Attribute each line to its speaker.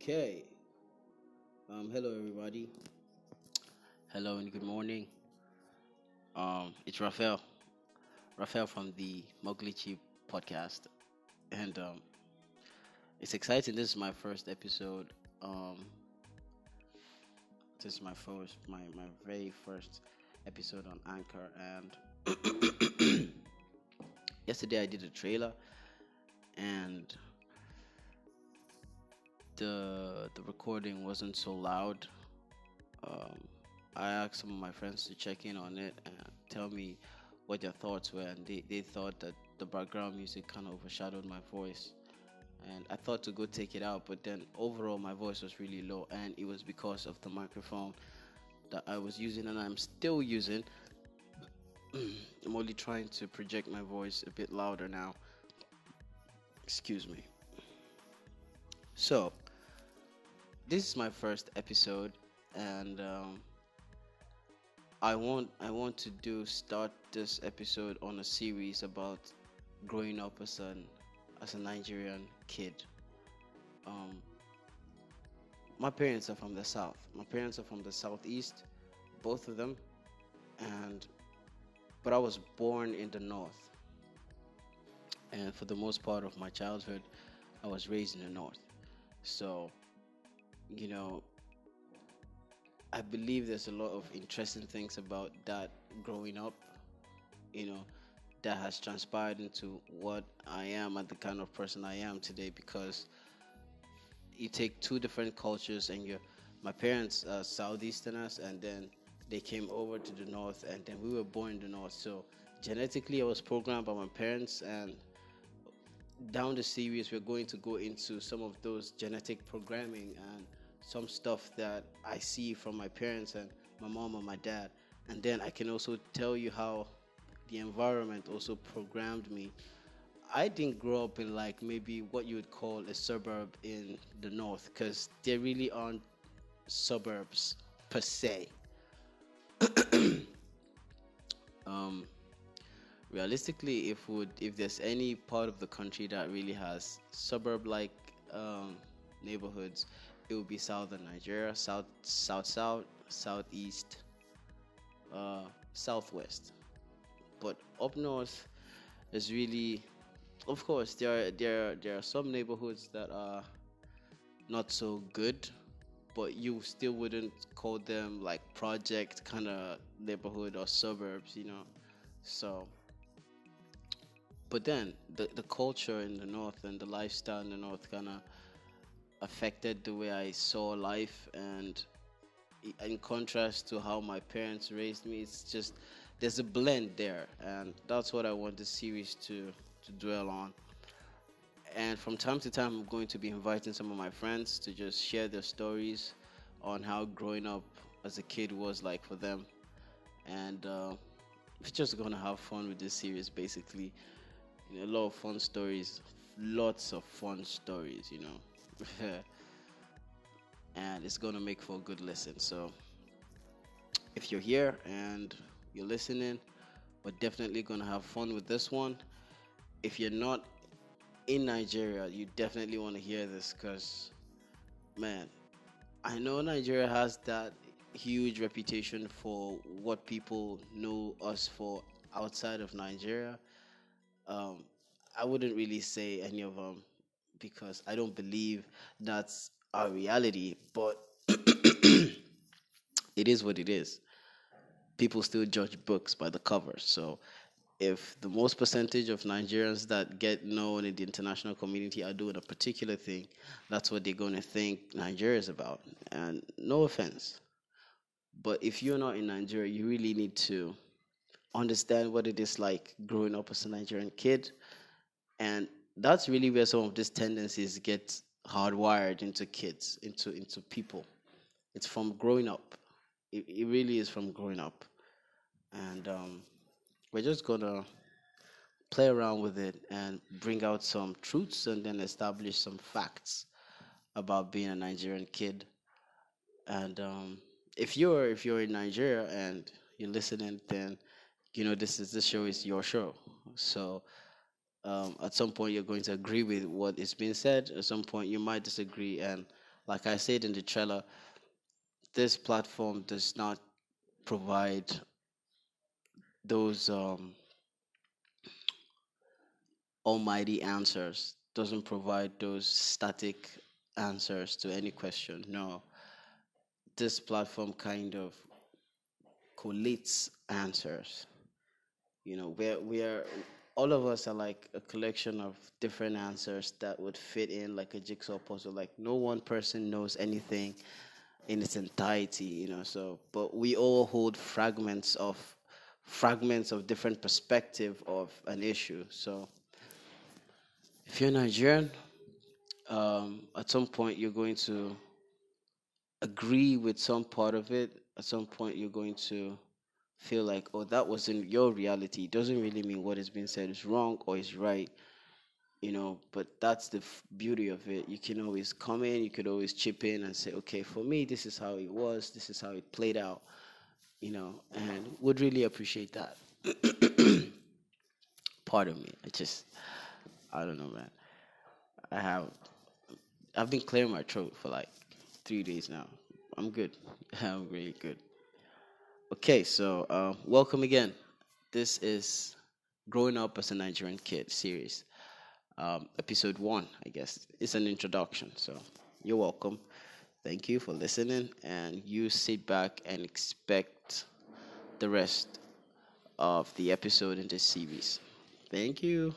Speaker 1: Okay. Um, hello, everybody. Hello and good morning. Um, it's Raphael. Raphael from the Moglichi podcast, and um, it's exciting. This is my first episode. Um, this is my first, my my very first episode on Anchor, and yesterday I did a trailer, and the the recording wasn't so loud. Um, I asked some of my friends to check in on it and tell me what their thoughts were, and they, they thought that the background music kind of overshadowed my voice. And I thought to go take it out, but then overall my voice was really low, and it was because of the microphone that I was using and I'm still using. I'm only trying to project my voice a bit louder now. Excuse me. So, this is my first episode, and um, I want I want to do start this episode on a series about growing up as an as a Nigerian kid. Um, my parents are from the south. My parents are from the southeast, both of them, and but I was born in the north. And for the most part of my childhood, I was raised in the north. So you know, I believe there's a lot of interesting things about that growing up, you know, that has transpired into what I am and the kind of person I am today because you take two different cultures and you my parents are southeasterners and then they came over to the north and then we were born in the north. So genetically i was programmed by my parents and down the series we're going to go into some of those genetic programming and some stuff that I see from my parents and my mom and my dad. And then I can also tell you how the environment also programmed me. I didn't grow up in like maybe what you would call a suburb in the north because there really aren't suburbs per se. um, realistically, if would if there's any part of the country that really has suburb-like um, neighborhoods, it would be southern Nigeria, south, south, south, southeast, uh, southwest. But up north is really, of course, there are, there are, there are some neighborhoods that are not so good, but you still wouldn't call them like project kind of neighborhood or suburbs, you know. So, but then the the culture in the north and the lifestyle in the north kind of affected the way I saw life and in contrast to how my parents raised me it's just there's a blend there and that's what I want the series to to dwell on. And from time to time I'm going to be inviting some of my friends to just share their stories on how growing up as a kid was like for them. And uh, we're just gonna have fun with this series basically. You know, a lot of fun stories lots of fun stories you know and it's going to make for a good listen. So if you're here and you're listening, we're definitely going to have fun with this one. If you're not in Nigeria, you definitely want to hear this because, man, I know Nigeria has that huge reputation for what people know us for outside of Nigeria. Um, I wouldn't really say any of them because I don't believe that's our reality, but it is what it is. People still judge books by the cover. So if the most percentage of Nigerians that get known in the international community are doing a particular thing, that's what they're going to think Nigeria is about. And no offense. But if you're not in Nigeria, you really need to understand what it is like growing up as a Nigerian kid and that's really where some of these tendencies get hardwired into kids, into into people. It's from growing up. It, it really is from growing up, and um, we're just gonna play around with it and bring out some truths and then establish some facts about being a Nigerian kid. And um, if you're if you're in Nigeria and you're listening, then you know this is this show is your show. So um, at some point you're going to agree with what is being said. At some point you might disagree, and like I said in the trailer, this platform does not provide those um, almighty answers, doesn't provide those static answers to any question. No. This platform kind of collates answers. You know, we're, we're, all of us are like a collection of different answers that would fit in like a jigsaw puzzle. Like, no one person knows anything in its entirety, you know, so, but we all hold fragments of fragments of different perspective of an issue. So if you're Nigerian, um, at some point you're going to agree with some part of it. At some point you're going to feel like, oh, that wasn't your reality. It doesn't really mean what is being said is wrong or is right. You know, but that's the f- beauty of it. You can always come in, you could always chip in and say, okay, for me, this is how it was, this is how it played out you know, and would really appreciate that. Pardon me. I just, I don't know, man. I have, I've been clearing my throat for like three days now. I'm good. I'm really good. Okay, so uh, welcome again. This is Growing Up as a Nigerian Kid series. Um, episode one, I guess. It's an introduction, so you're welcome. Thank you for listening, and you sit back and expect the rest of the episode in this series. Thank you.